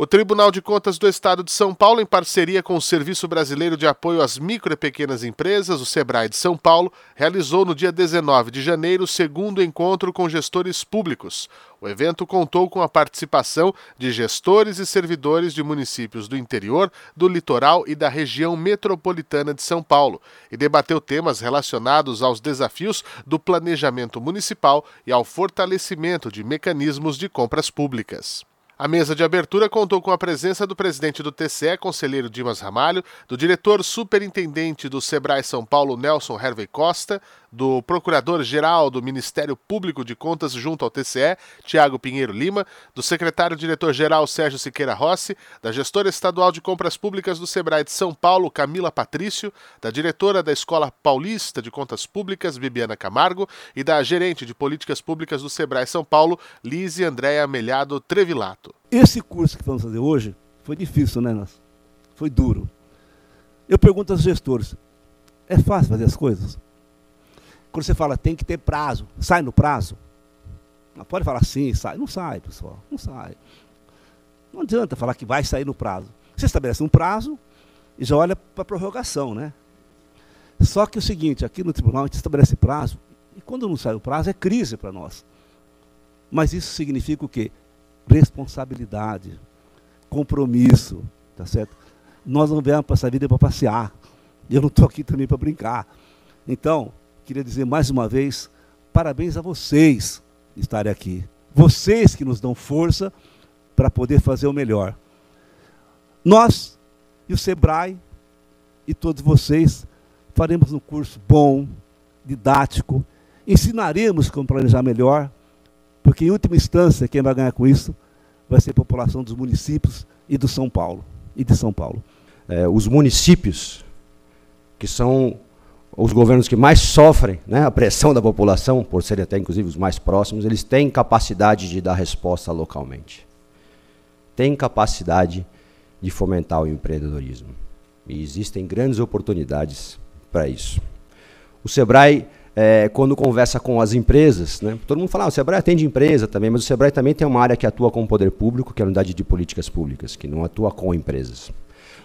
O Tribunal de Contas do Estado de São Paulo, em parceria com o Serviço Brasileiro de Apoio às Micro e Pequenas Empresas, o SEBRAE de São Paulo, realizou no dia 19 de janeiro o segundo encontro com gestores públicos. O evento contou com a participação de gestores e servidores de municípios do interior, do litoral e da região metropolitana de São Paulo e debateu temas relacionados aos desafios do planejamento municipal e ao fortalecimento de mecanismos de compras públicas. A mesa de abertura contou com a presença do presidente do TCE, conselheiro Dimas Ramalho, do diretor superintendente do Sebrae São Paulo, Nelson Hervey Costa, do procurador-geral do Ministério Público de Contas junto ao TCE, Tiago Pinheiro Lima, do secretário-diretor-geral Sérgio Siqueira Rossi, da gestora estadual de compras públicas do Sebrae de São Paulo, Camila Patrício, da diretora da Escola Paulista de Contas Públicas, Bibiana Camargo, e da gerente de políticas públicas do Sebrae São Paulo, Lise Andréa Melhado Trevilato. Esse curso que vamos fazer hoje foi difícil, né, nós? Foi duro. Eu pergunto aos gestores, é fácil fazer as coisas? Quando você fala tem que ter prazo, sai no prazo? Não pode falar sim, sai. Não sai, pessoal, não sai. Não adianta falar que vai sair no prazo. Você estabelece um prazo e já olha para a prorrogação, né? Só que é o seguinte, aqui no tribunal a gente estabelece prazo, e quando não sai o prazo é crise para nós. Mas isso significa o quê? Responsabilidade, compromisso, tá certo? Nós não viemos para essa vida para passear. Eu não estou aqui também para brincar. Então, queria dizer mais uma vez, parabéns a vocês estarem aqui. Vocês que nos dão força para poder fazer o melhor. Nós e o Sebrae e todos vocês faremos um curso bom, didático, ensinaremos como planejar melhor, porque em última instância quem vai ganhar com isso vai ser a população dos municípios e do São Paulo e de São Paulo. É, os municípios que são os governos que mais sofrem né, a pressão da população, por serem até inclusive os mais próximos, eles têm capacidade de dar resposta localmente. Têm capacidade de fomentar o empreendedorismo. E existem grandes oportunidades para isso. O Sebrae, é, quando conversa com as empresas, né, todo mundo fala, ah, o Sebrae atende empresa também, mas o Sebrae também tem uma área que atua com o poder público, que é a unidade de políticas públicas, que não atua com empresas.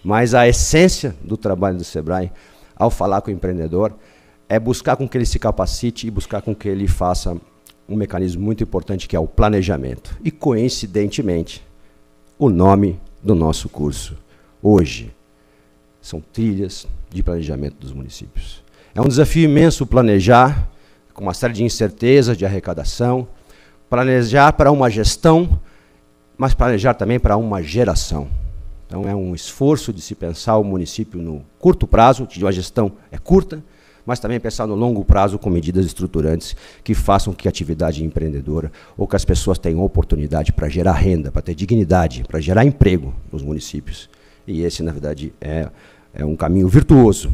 Mas a essência do trabalho do Sebrae ao falar com o empreendedor é buscar com que ele se capacite e buscar com que ele faça um mecanismo muito importante que é o planejamento. E coincidentemente, o nome do nosso curso hoje são trilhas de planejamento dos municípios. É um desafio imenso planejar com uma série de incertezas de arrecadação, planejar para uma gestão, mas planejar também para uma geração. Então é um esforço de se pensar o município no curto prazo, de uma gestão é curta, mas também pensar no longo prazo com medidas estruturantes que façam que a atividade empreendedora ou que as pessoas tenham oportunidade para gerar renda, para ter dignidade, para gerar emprego nos municípios. E esse, na verdade, é, é um caminho virtuoso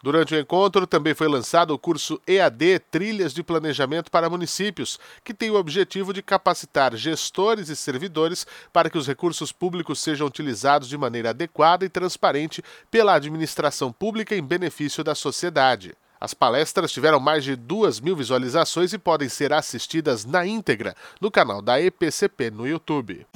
Durante o encontro, também foi lançado o curso EAD Trilhas de Planejamento para Municípios, que tem o objetivo de capacitar gestores e servidores para que os recursos públicos sejam utilizados de maneira adequada e transparente pela administração pública em benefício da sociedade. As palestras tiveram mais de duas mil visualizações e podem ser assistidas na íntegra no canal da EPCP no YouTube.